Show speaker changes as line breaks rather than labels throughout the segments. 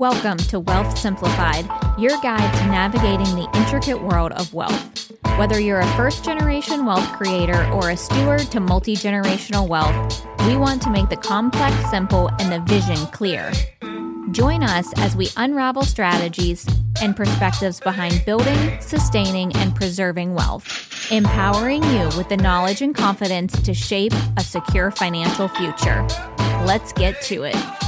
Welcome to Wealth Simplified, your guide to navigating the intricate world of wealth. Whether you're a first generation wealth creator or a steward to multi generational wealth, we want to make the complex simple and the vision clear. Join us as we unravel strategies and perspectives behind building, sustaining, and preserving wealth, empowering you with the knowledge and confidence to shape a secure financial future. Let's get to it.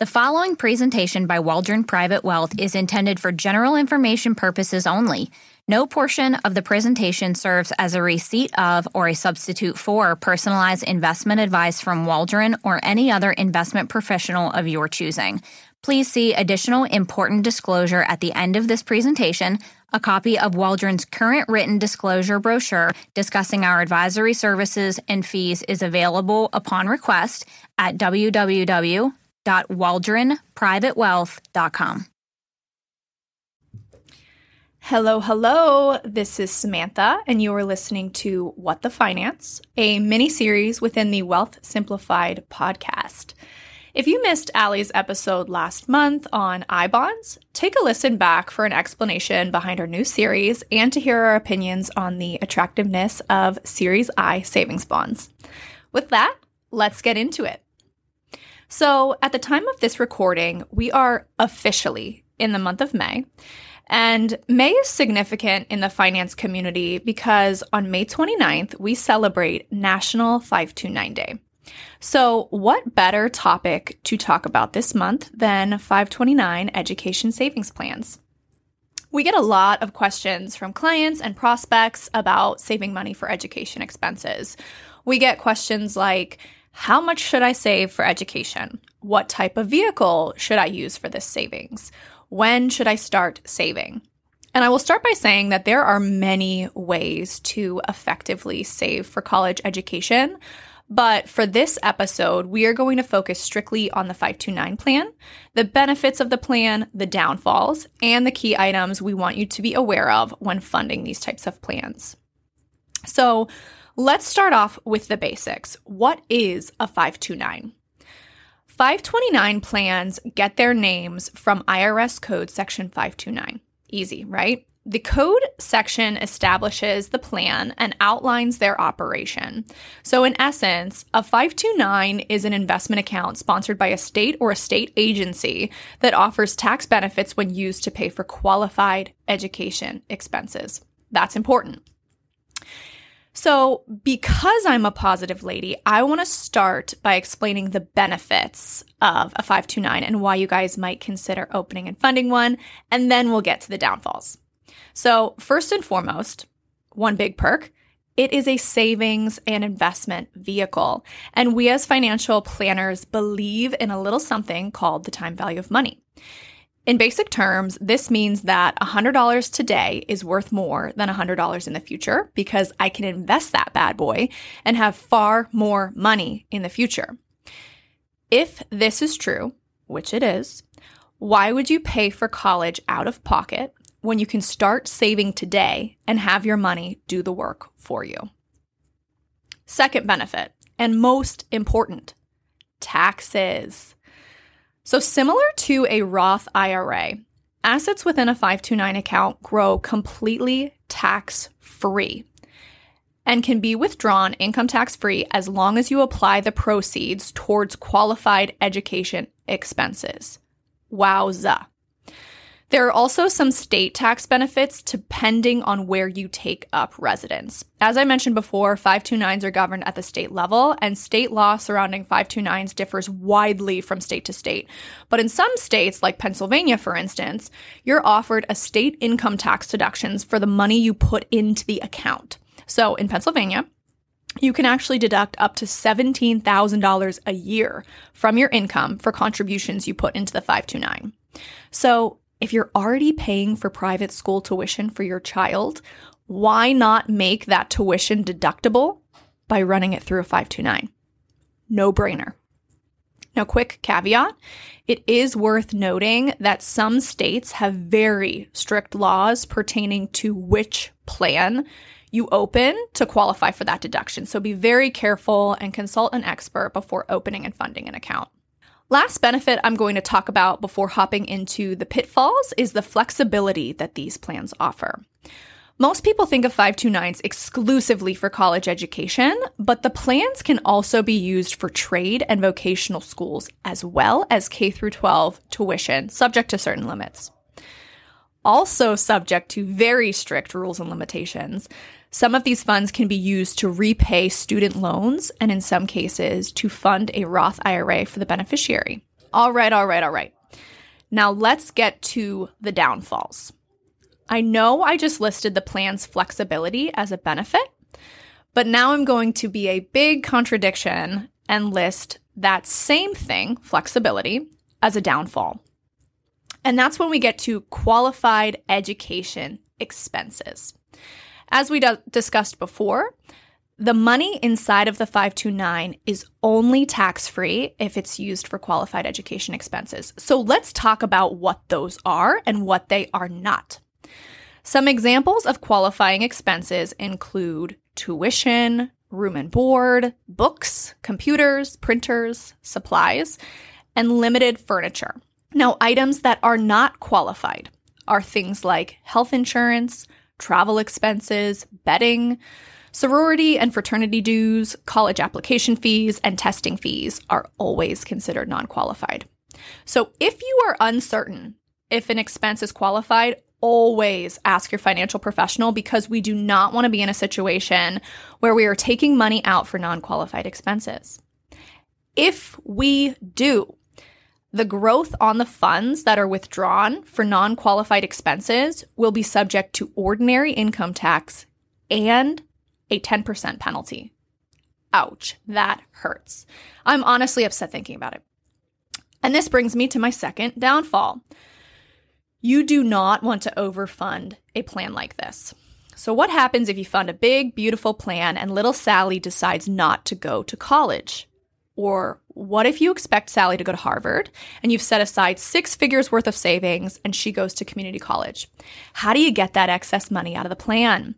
The following presentation by Waldron Private Wealth is intended for general information purposes only. No portion of the presentation serves as a receipt of or a substitute for personalized investment advice from Waldron or any other investment professional of your choosing. Please see additional important disclosure at the end of this presentation. A copy of Waldron's current written disclosure brochure discussing our advisory services and fees is available upon request at www www.waldronprivatewealth.com.
Hello, hello. This is Samantha, and you are listening to What the Finance, a mini series within the Wealth Simplified podcast. If you missed Allie's episode last month on I bonds, take a listen back for an explanation behind our new series and to hear our opinions on the attractiveness of Series I savings bonds. With that, let's get into it. So, at the time of this recording, we are officially in the month of May. And May is significant in the finance community because on May 29th, we celebrate National 529 Day. So, what better topic to talk about this month than 529 education savings plans? We get a lot of questions from clients and prospects about saving money for education expenses. We get questions like, how much should I save for education? What type of vehicle should I use for this savings? When should I start saving? And I will start by saying that there are many ways to effectively save for college education. But for this episode, we are going to focus strictly on the 529 plan, the benefits of the plan, the downfalls, and the key items we want you to be aware of when funding these types of plans. So, Let's start off with the basics. What is a 529? 529 plans get their names from IRS Code Section 529. Easy, right? The code section establishes the plan and outlines their operation. So, in essence, a 529 is an investment account sponsored by a state or a state agency that offers tax benefits when used to pay for qualified education expenses. That's important. So, because I'm a positive lady, I want to start by explaining the benefits of a 529 and why you guys might consider opening and funding one, and then we'll get to the downfalls. So, first and foremost, one big perk it is a savings and investment vehicle. And we as financial planners believe in a little something called the time value of money. In basic terms, this means that $100 today is worth more than $100 in the future because I can invest that bad boy and have far more money in the future. If this is true, which it is, why would you pay for college out of pocket when you can start saving today and have your money do the work for you? Second benefit, and most important, taxes. So, similar to a Roth IRA, assets within a 529 account grow completely tax free and can be withdrawn income tax free as long as you apply the proceeds towards qualified education expenses. Wowza. There are also some state tax benefits depending on where you take up residence. As I mentioned before, 529s are governed at the state level, and state law surrounding 529s differs widely from state to state. But in some states, like Pennsylvania, for instance, you're offered a state income tax deductions for the money you put into the account. So in Pennsylvania, you can actually deduct up to $17,000 a year from your income for contributions you put into the 529. So, if you're already paying for private school tuition for your child, why not make that tuition deductible by running it through a 529? No brainer. Now, quick caveat it is worth noting that some states have very strict laws pertaining to which plan you open to qualify for that deduction. So be very careful and consult an expert before opening and funding an account. Last benefit I'm going to talk about before hopping into the pitfalls is the flexibility that these plans offer. Most people think of 529s exclusively for college education, but the plans can also be used for trade and vocational schools as well as K through 12 tuition, subject to certain limits. Also subject to very strict rules and limitations. Some of these funds can be used to repay student loans and in some cases to fund a Roth IRA for the beneficiary. All right, all right, all right. Now let's get to the downfalls. I know I just listed the plan's flexibility as a benefit, but now I'm going to be a big contradiction and list that same thing, flexibility, as a downfall. And that's when we get to qualified education expenses. As we d- discussed before, the money inside of the 529 is only tax free if it's used for qualified education expenses. So let's talk about what those are and what they are not. Some examples of qualifying expenses include tuition, room and board, books, computers, printers, supplies, and limited furniture. Now, items that are not qualified are things like health insurance, travel expenses, bedding, sorority and fraternity dues, college application fees, and testing fees are always considered non qualified. So, if you are uncertain if an expense is qualified, always ask your financial professional because we do not want to be in a situation where we are taking money out for non qualified expenses. If we do, the growth on the funds that are withdrawn for non qualified expenses will be subject to ordinary income tax and a 10% penalty. Ouch, that hurts. I'm honestly upset thinking about it. And this brings me to my second downfall. You do not want to overfund a plan like this. So, what happens if you fund a big, beautiful plan and little Sally decides not to go to college? Or what if you expect Sally to go to Harvard and you've set aside six figures worth of savings and she goes to community college? How do you get that excess money out of the plan?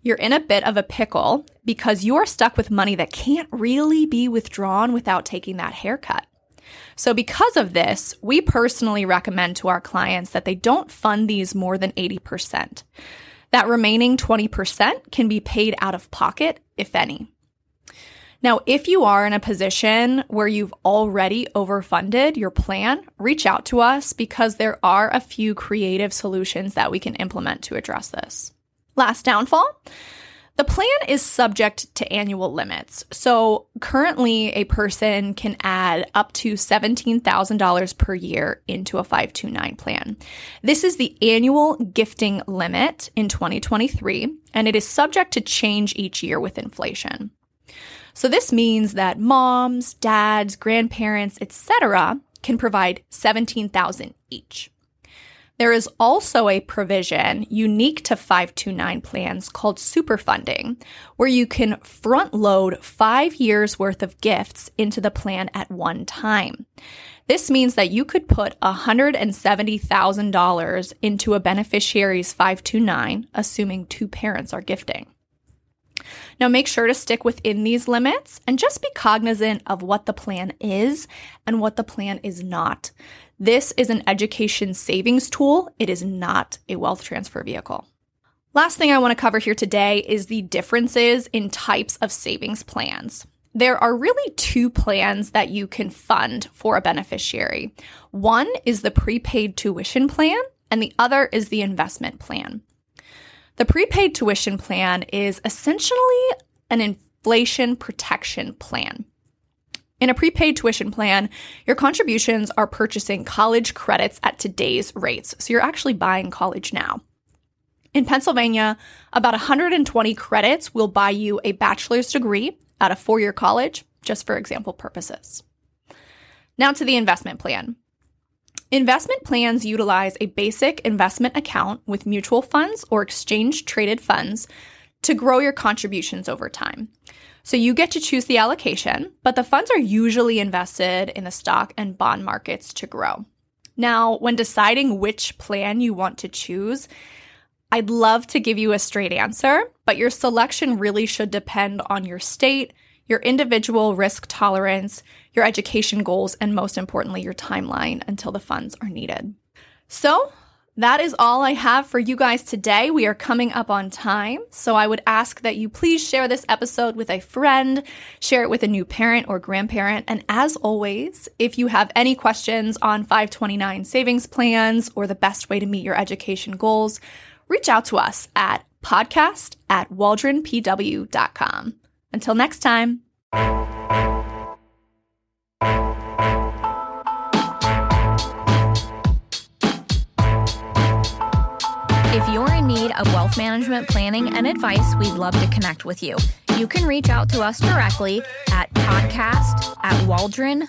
You're in a bit of a pickle because you are stuck with money that can't really be withdrawn without taking that haircut. So, because of this, we personally recommend to our clients that they don't fund these more than 80%. That remaining 20% can be paid out of pocket, if any. Now, if you are in a position where you've already overfunded your plan, reach out to us because there are a few creative solutions that we can implement to address this. Last downfall the plan is subject to annual limits. So currently, a person can add up to $17,000 per year into a 529 plan. This is the annual gifting limit in 2023, and it is subject to change each year with inflation. So this means that moms, dads, grandparents, etc. can provide 17,000 each. There is also a provision unique to 529 plans called superfunding, where you can front load five years worth of gifts into the plan at one time. This means that you could put $170,000 into a beneficiary's 529, assuming two parents are gifting. Now, make sure to stick within these limits and just be cognizant of what the plan is and what the plan is not. This is an education savings tool, it is not a wealth transfer vehicle. Last thing I want to cover here today is the differences in types of savings plans. There are really two plans that you can fund for a beneficiary. One is the prepaid tuition plan, and the other is the investment plan. The prepaid tuition plan is essentially an inflation protection plan. In a prepaid tuition plan, your contributions are purchasing college credits at today's rates. So you're actually buying college now. In Pennsylvania, about 120 credits will buy you a bachelor's degree at a four year college, just for example purposes. Now to the investment plan. Investment plans utilize a basic investment account with mutual funds or exchange traded funds to grow your contributions over time. So you get to choose the allocation, but the funds are usually invested in the stock and bond markets to grow. Now, when deciding which plan you want to choose, I'd love to give you a straight answer, but your selection really should depend on your state, your individual risk tolerance, your education goals, and most importantly, your timeline until the funds are needed. So, that is all I have for you guys today. We are coming up on time. So I would ask that you please share this episode with a friend, share it with a new parent or grandparent. And as always, if you have any questions on 529 savings plans or the best way to meet your education goals, reach out to us at podcast at waldronpw.com. Until next time.
If you're in need of wealth management planning and advice, we'd love to connect with you. You can reach out to us directly at podcast at waldronpw.com.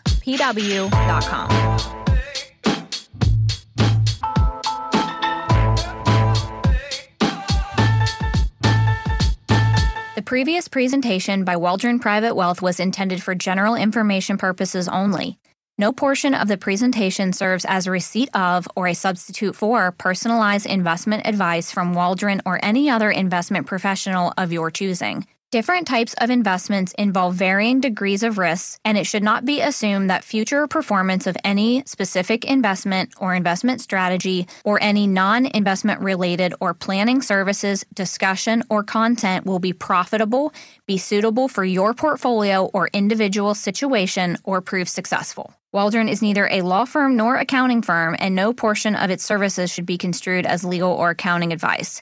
The previous presentation by Waldron Private Wealth was intended for general information purposes only. No portion of the presentation serves as a receipt of or a substitute for personalized investment advice from Waldron or any other investment professional of your choosing. Different types of investments involve varying degrees of risks, and it should not be assumed that future performance of any specific investment or investment strategy or any non investment related or planning services, discussion, or content will be profitable, be suitable for your portfolio or individual situation, or prove successful. Waldron is neither a law firm nor accounting firm, and no portion of its services should be construed as legal or accounting advice.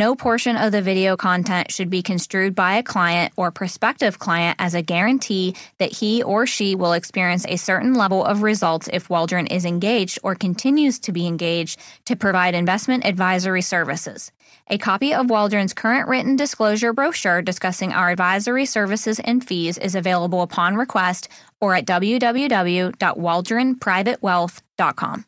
No portion of the video content should be construed by a client or prospective client as a guarantee that he or she will experience a certain level of results if Waldron is engaged or continues to be engaged to provide investment advisory services. A copy of Waldron's current written disclosure brochure discussing our advisory services and fees is available upon request or at www.waldronprivatewealth.com.